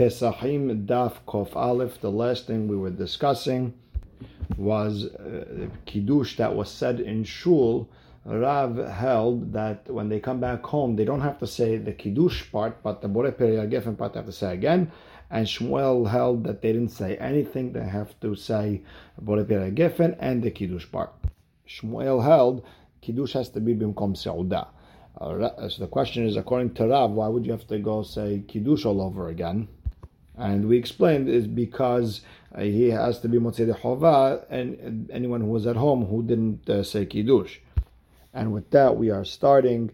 Pesachim Daf Kof Aleph. The last thing we were discussing was uh, kiddush that was said in shul. Rav held that when they come back home, they don't have to say the kiddush part, but the Borei Peri part they have to say again. And Shmuel held that they didn't say anything; they have to say Borei Peri and the kiddush part. Shmuel held kiddush has to be bimkom seudah. Uh, so the question is, according to Rav, why would you have to go say kiddush all over again? And we explained is because uh, he has to be Motzei Chova and anyone who was at home who didn't uh, say Kiddush. And with that, we are starting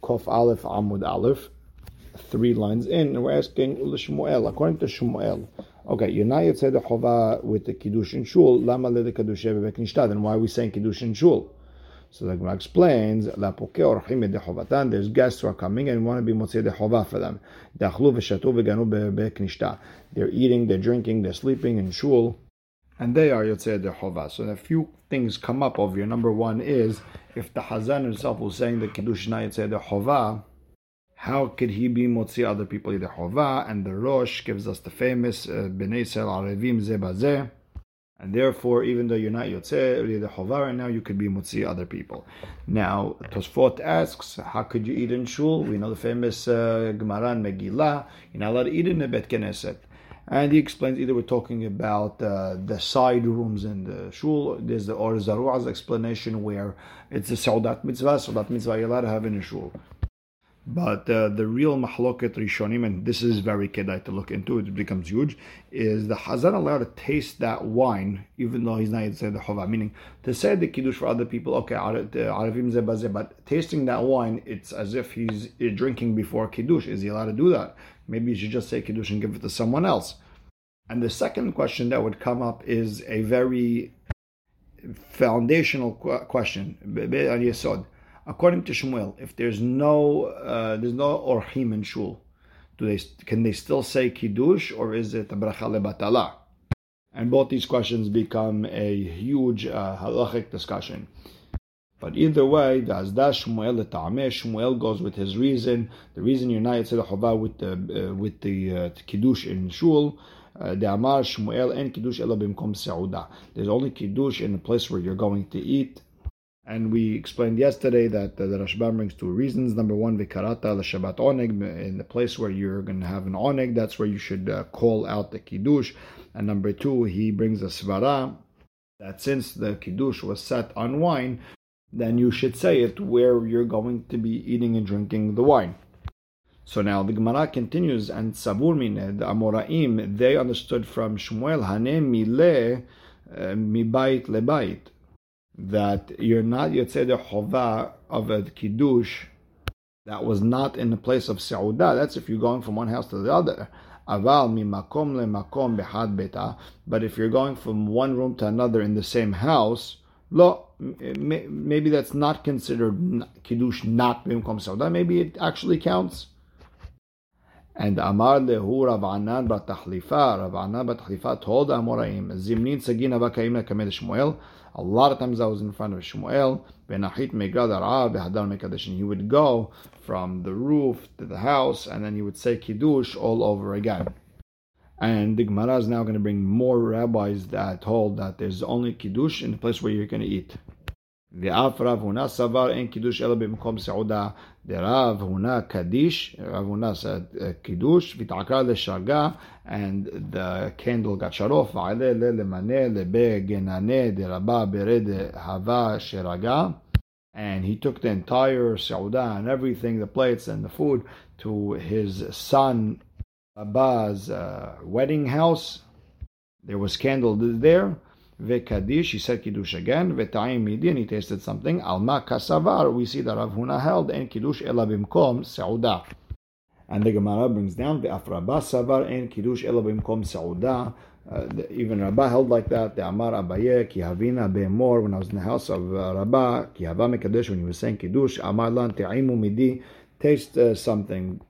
Kof Aleph Amud Aleph, three lines in, and we're asking Shmuel, according to Shmuel, okay, you're not yet said the with the Kiddush in Shul, Lama le Kiddush then why are we saying Kiddush in Shul? So the Gemara explains, La There's guests who are coming and want to be motzei dechova for them. They're eating, they're drinking, they're sleeping in shul, and they are yotzei dechova. So a few things come up over here. Number one is if the Hazan himself was saying the kiddush na yotzei dechova, how could he be motzi other people dechova? And the Rosh gives us the famous uh, Bnei Sel Arevim Zebazeh and therefore, even though you're not Yotzeh, the Chovar and now, you could be Mutzi other people. Now, Tosfot asks, how could you eat in Shul? We know the famous uh, Gemara and Megillah, you're not allowed to eat in the Bet Knesset. And he explains either we're talking about uh, the side rooms in the shul. There's the Or Zarua's explanation where it's a Saudat mitzvah. Saudat mitzvah you're allowed to have in a shul. But uh, the real mahloket rishonim, and this is very kedai to look into, it becomes huge, is the Hazan allowed to taste that wine, even though he's not say the chova, meaning to say the kiddush for other people, okay, aravim zebazeh, but tasting that wine, it's as if he's drinking before kiddush. Is he allowed to do that? Maybe you should just say kiddush and give it to someone else. And the second question that would come up is a very foundational question, on yesod according to Shmuel, if there's no uh, there's no orchim in shul, do they can they still say kiddush or is it bracha lebatala? And both these questions become a huge uh, halachic discussion. But either way, the Azda Shmuel Shmuel goes with his reason. The reason you're not Yitzhak Chava with the uh, with the uh, kiddush in shul. Uh, the Amar Shmuel and kiddush elo bimkom seuda. There's only kiddush in the place where you're going to eat and we explained yesterday that uh, the Rashbam brings two reasons. Number one, vikarata la Shabbat oneg, in the place where you're going to have an oneg, that's where you should uh, call out the kiddush. And number two, he brings a svara that since the kiddush was set on wine, then you should say it where you're going to be eating and drinking the wine. So now the Gemara continues, and Sabur the Amoraim, they understood from Shmuel, Hane mile uh, mibayit lebayit that you're not Yotzei the Chova of a Kiddush that was not in the place of Seudah. That's if you're going from one house to the other. Aval mi makom le makom behad beta. But if you're going from one room to another in the same house, lo, maybe that's not considered kiddush not bimkom seudah. Maybe it actually counts. And Amar lehu Rav Anan bat Tachlifa. Rav Anan bat Tachlifa told Amoraim, Zimnin sagin avakaim lekamel Shmuel. A lot of times I was in front of Shmuel, be'nachit megradarah behadar and he would go from the roof to the house, and then he would say Kiddush all over again. And the Gemara is now going to bring more rabbis that hold that there's only Kiddush in the place where you're going to eat. ואף רב הונא סבר אין קידוש אלא במקום סעודה דרב הונא קדיש, רב הונא said קידוש, והתעקרה לשגה, and the candle got shut off, ועלה למנה לבגננה דרבה ברד הווה שרגה, and he took the entire סעודה and everything, the plates and the food, to his son Abba's uh, wedding house. There was candle there. Vekadish, he said Kiddush again. Vetayim midi, and he tasted something. Alma kasavar, we see that Rav Huna held, and Kiddush ela bimkom seudah. And the Gemara brings down the Afraba savar and Kiddush ela bimkom seudah. Uh, even Rabbah held like that. The Amar Abaye, Ki Havina Be'emor, when I was in the house of uh, Rabbah, Ki Hava Mekadesh, when he was saying Kiddush, Amar Lan Te'imu Midi, taste uh, something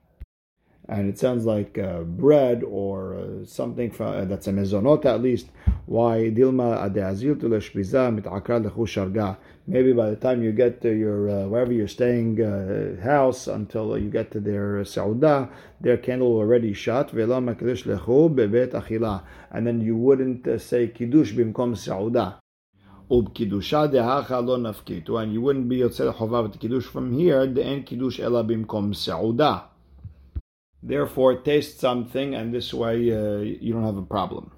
and it sounds like uh, bread or uh, something from, uh, that's a mezonot at least. Why dilma adeazil to leshbiza mitakra sharga? Maybe by the time you get to your uh, wherever you're staying uh, house until you get to their sauda, their candle already shut. And then you wouldn't uh, say kiddush bimkom sauda. ובקידושה דהכה לא נפקיתו, and you wouldn't be יוצא לחובה with קידוש from here, דאין קידוש אלא במקום סעודה. Therefore, taste something, and this way uh, you don't have a problem.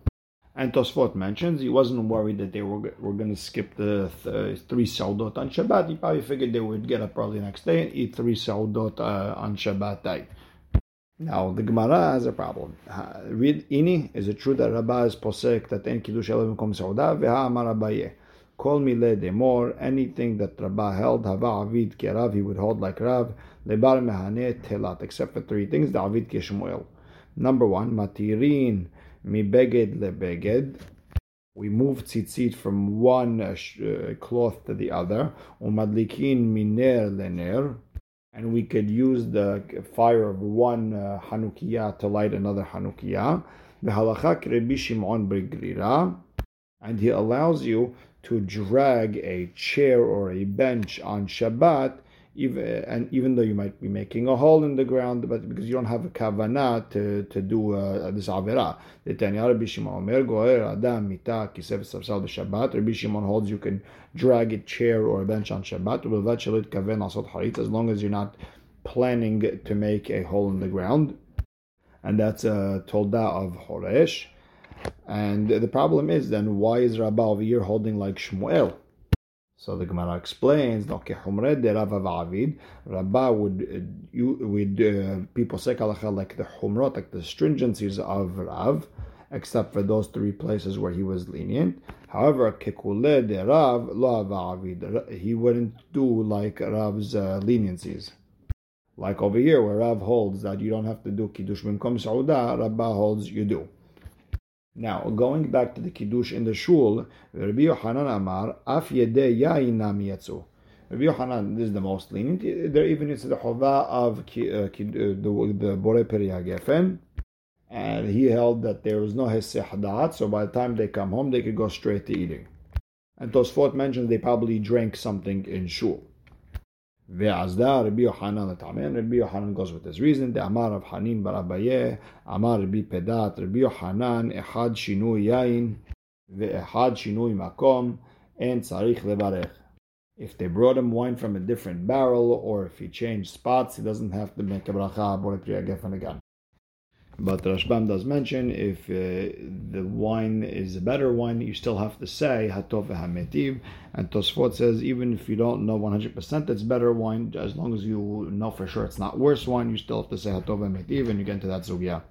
And Tosfot mentions he wasn't worried that they were, were going to skip the th- three saudot on Shabbat. He probably figured they would get up early next day and eat three saudot uh, on Shabbat day. Now the Gemara has a problem. Read Ini. Is it true that Rabbah is posek that en kiddush elavim kom sauda veha amar Abaye? Call me le demor. Anything that Rabbah held hava avid kerav he would hold like Rav. Lebar mehane telat, except for three things, David Kishmuel. Number one, matirin mi beged lebeged. We move tzitzit from one uh, uh, cloth to the other. Umadlikin miner lener. And we could use the fire of one uh, to light another Hanukkah. And he allows you to drag a chair or a bench on Shabbat even and even though you might be making a hole in the ground, but because you don't have a kavanah to, to do uh, this avera. Rabbi Shimon Adam Mita Kisef Sapsal Shabbat. Rabbi Shimon holds you can drag a chair or a bench on Shabbat. As long as you're not planning to make a hole in the ground, and that's a tolda of Horesh. And the problem is then why is Rabbah over here holding like Shmuel? So the Gemara explains, Rabbah would uh, would uh, people say halacha like the humrot, like the stringencies of Rav, except for those three places where he was lenient. However, kekule de lo he wouldn't do like Rav's uh, leniencies. Like over here, where Rav holds that you don't have to do kiddush b'mkom sauda, Rabbah holds you do. Now, going back to the Kiddush in the Shul, Rabbi Yohanan Amar, Af Yedei Yain Nam Yetzu. Rabbi Yohanan this is the most lenient. There even is the Chova of uh, uh, the, the Bore Gefen, and he held that there was no Heseh so by the time they come home, they could go straight to eating. And Tosfot mentions they probably drank something in Shul. Ve'azda Rabbi Yohanan l'tamen. Rabbi Yohanan goes with this reason. The Amar of Hanin bar Abaye, Amar Rabbi Pedat, Rabbi Yohanan, Echad shinui yain, ve'echad shinui makom, and tzarich levarech. If they brought him wine from a different barrel, or if he changed spots, he doesn't have to make a bracha, bore priya gefen again. But Rashbam does mention if uh, the wine is a better wine, you still have to say Hatov Hametiv. And Tosfot says even if you don't know 100% it's better wine, as long as you know for sure it's not worse wine, you still have to say Hatov Hametiv, and you get into that sugya.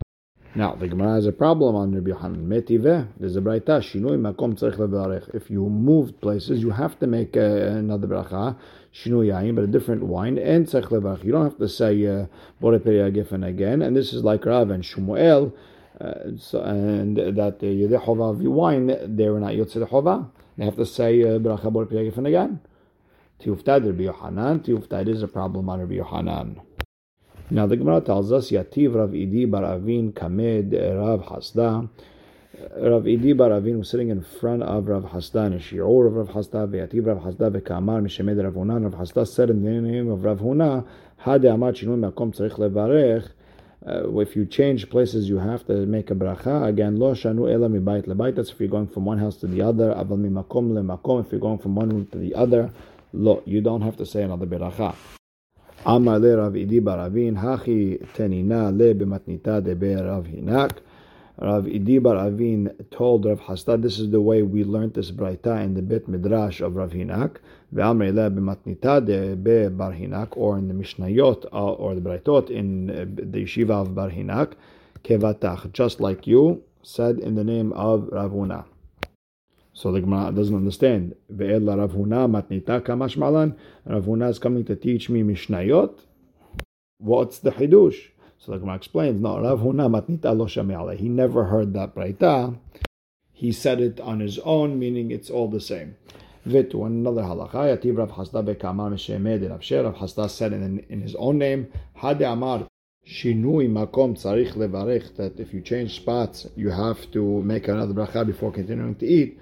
Now, the Gemara has a problem on Rabbi Yohanan. Metive, there's a braita, shinui makom tzarich levarech. If you moved places, you have to make uh, another bracha, shinui yain, but a different wine, and tzarich levarech. You don't have to say uh, bore gifen again. And this is like Rav and Shmuel, uh, so, and that uh, yedei chova of wine, they were not yotzei chova. They have to say uh, bracha bore peria again. Tiuftad Rabbi Yohanan. Tiuftad is a problem on Rabbi Yohanan. Now the Gemara tells us Yativ Rav Idi Baravin Kamed Rav Hasda. Rav Idi Baravin was sitting in front of Rav Hasda and Shiur of Rav Hasda Yativ Rav Hasda Vekamar Mishemed Rav Huna. Rav Hasda said in the name of Rav Huna, Hade Amar Shinui Makom Tzarich Levarech. Uh, if you change places, you have to make a bracha. Again, lo shanu ela mibayit lebayit. That's if you're going from one house to the other. Aval mimakom lemakom. If you're going from one room to the other, lo, you don't have to say another bracha. Amar le Rav Idi Baravin, Hachi tenina le b'matnita de Rav Hinak. Rav Idi Baravin told Rav Hasda, this is the way we learned this braita in the Bet Midrash of Rav Hinak. Ve'amar le b'matnita de be Bar Hinak, or in the Mishnayot, uh, or the braitot in uh, the yeshiva of Bar Hinak, kevatach, just like you said in the name of Rav Huna. So the Gemara doesn't understand. Rav Huna matnita kamash malan. Rav Huna is coming to teach me Mishnayot. What's the Hidush? So the Gemara explains, no, Rav Huna matnita lo shami'ale. He never heard that braita. He said it on his own, meaning it's all the same. Vitu, another halacha, Rav Hasda bekamar mishemed Rav Rav Hasda said in, in his own name, Hade Amar, Shinui makom tzarich that if you change spots, you have to make another bracha before continuing to eat.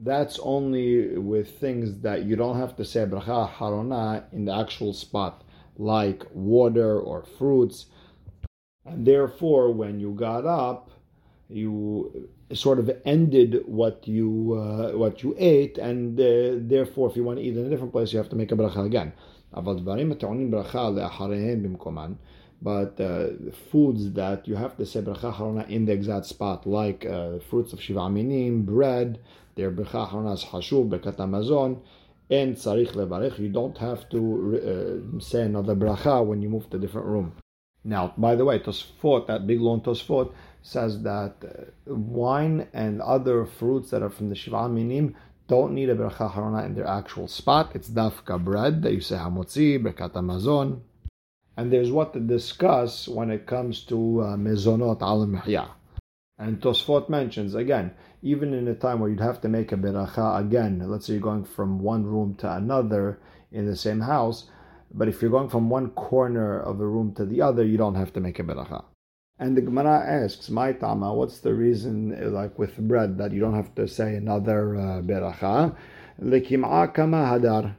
That's only with things that you don't have to say bracha harona in the actual spot, like water or fruits. And therefore, when you got up, you sort of ended what you uh, what you ate, and uh, therefore, if you want to eat in a different place, you have to make a bracha again. But uh, foods that you have to say bracha harona in the exact spot, like uh, fruits of shiva minim, bread, their bracha harona is hashuv, bekat amazon, and tzarich levarich. You don't have to uh, say another bracha when you move to a different room. Now, by the way, Tosfot, that big long Tosfot, says that uh, wine and other fruits that are from the Shiva Minim don't need a bracha harona in their actual spot. It's dafka bread that you say hamotzi, berkat amazon. And there's what to discuss when it comes to uh, mezonot al mihya. And Tosfot mentions again, even in a time where you'd have to make a beracha again, let's say you're going from one room to another in the same house, but if you're going from one corner of a room to the other, you don't have to make a beracha. And the Gemara asks, "My tama, what's the reason, like with bread, that you don't have to say another uh, beracha? Lekim'a kama hadar.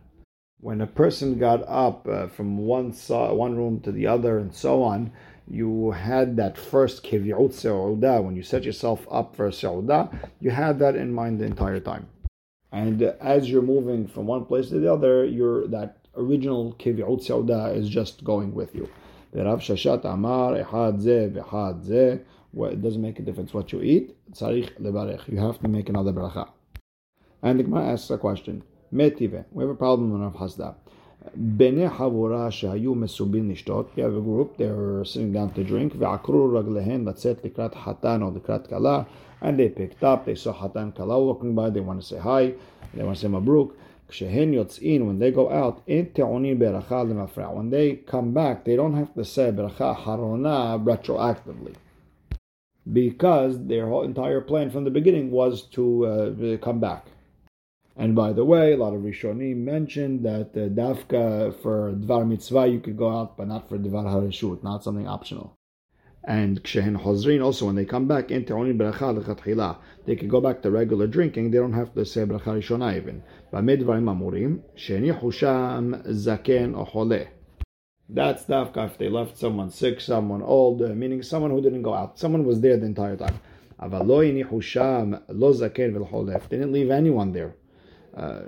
When a person got up uh, from one one room to the other and so on, you had that first kivyut seudah. When you set yourself up for a seudah, you had that in mind the entire time. And as you're moving from one place to the other, you're that original kivyut seudah is just going with you. Rav Sheshet Amar, Ehad Ze, Vehad Ze. It doesn't make a difference what you eat. Tzarich lebarech. You have to make another bracha. And the Gemara asks a question. Metive. We have a problem in Rav Hasda. Bene Havura Shahayu Mesubin Nishtot. You have a group, they're sitting down to drink. Ve'akru raglehen latzet likrat hatan or likrat kala. And they picked up, they saw hatan kala walking by, they want to say hi, they want to say mabruk. When they go out, when they come back, they don't have to say retroactively. Because their whole entire plan from the beginning was to uh, come back. And by the way, a lot of Rishonim mentioned that uh, dafka for Dvar Mitzvah you could go out, but not for Dvar Harishut, not something optional. And Kshen Hozrin, also when they come back, they can go back to regular drinking, they don't have to say Bracha Rishona even. Dvarim Amurim, Shenichu Sham Zaken Ocholeh. That's dafka if they left someone sick, someone old, meaning someone who didn't go out. Someone was there the entire time. If they didn't leave anyone there.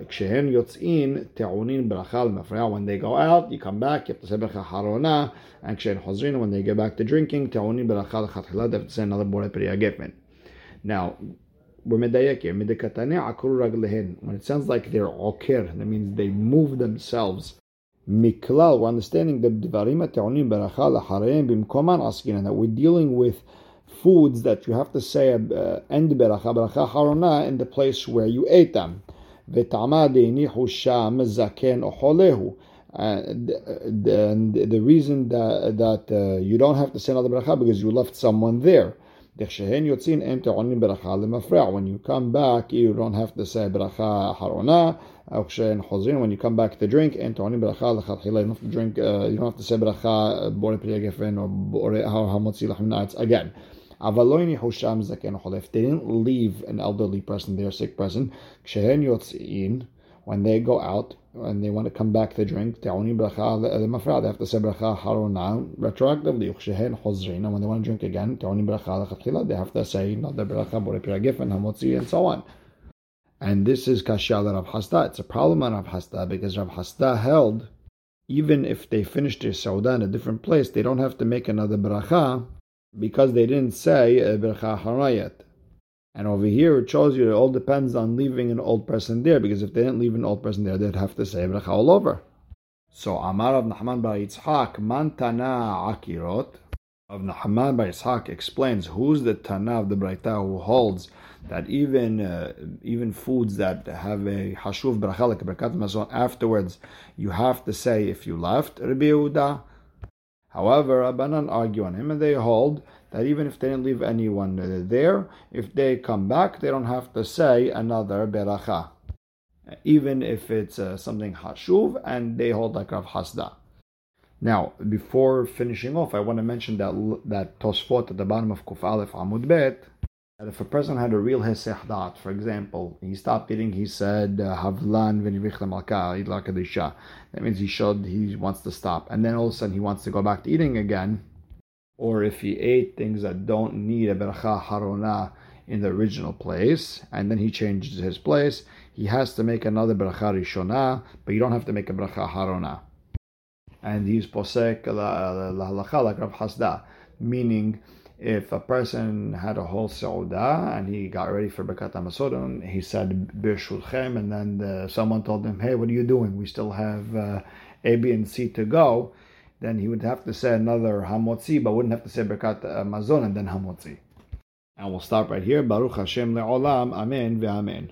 כשהם יוצאים טעונים ברכה למפרע, when they go out, you come back, you have to say ברכה אחרונה, and כשהם חוזרים, when they get back to drinking, טעונים ברכה לכתחילה, they have to say another בורא פרי הגפן. Now, we're מדייק here, מדקתני עקרו רגליהן, when it sounds like they're עוקר, that means they move themselves. מכלל, we're understanding the דברים הטעונים ברכה לאחריהם במקומן עסקינן, that we're dealing with foods that you have to say uh, end ברכה, ברכה אחרונה in the place where you ate them. And the, the reason that, that uh, you don't have to send out the bracha because you left someone there. When you come back, you don't have to say bracha harona. When you come back to drink, you don't have to drink. Uh, you don't have to say bracha bore or hamotzi again. If they didn't leave an elderly person, their sick person, when they go out and they want to come back to drink, they have to say bracha harona retroactively. And when they want to drink again, they have to say another bracha hamotzi and so on. And this is kashal Rav Hasda. It's a problem on Rav Hasda because Rav Hasda held even if they finished their sauda in a different place, they don't have to make another bracha because they didn't say Bercha Harayat. And over here it shows you it all depends on leaving an old person there, because if they didn't leave an old person there, they'd have to say Bercha all over. So Amar of Nahman Bar Yitzhak, Mantana Akirot, of Nahman Bar Yitzhak explains who's the Tana of the Braita who holds that even uh, even foods that have a hashuv bracha like a berkat mazon afterwards, you have to say if you left Rabbi Yehuda However, Rabbanan argue on him and they hold that even if they didn't leave anyone there, if they come back, they don't have to say another beracha. even if it's uh, something hashuv, and they hold like Rav Hasda. Now, before finishing off, I want to mention that that Tosfot at the bottom of Kuf Aleph Amud Bet, that if a person had a real heseh for example, he stopped eating, he said uh, Havlan. That means he showed he wants to stop, and then all of a sudden he wants to go back to eating again. Or if he ate things that don't need a beracha harona in the original place, and then he changes his place, he has to make another beracha rishona, but you don't have to make a beracha harona and he's posek lahalacha like Rav Hasda, meaning if a person had a whole seudah and he got ready for Birkat Hamazon, he said Birshulchem, and then the, someone told him, "Hey, what are you doing? We still have uh, A, B, and C to go." Then he would have to say another Hamotzi, but wouldn't have to say Birkat Hamazon and then Hamotzi. And we'll stop right here. Baruch Hashem le'olam. Amen ve'amen.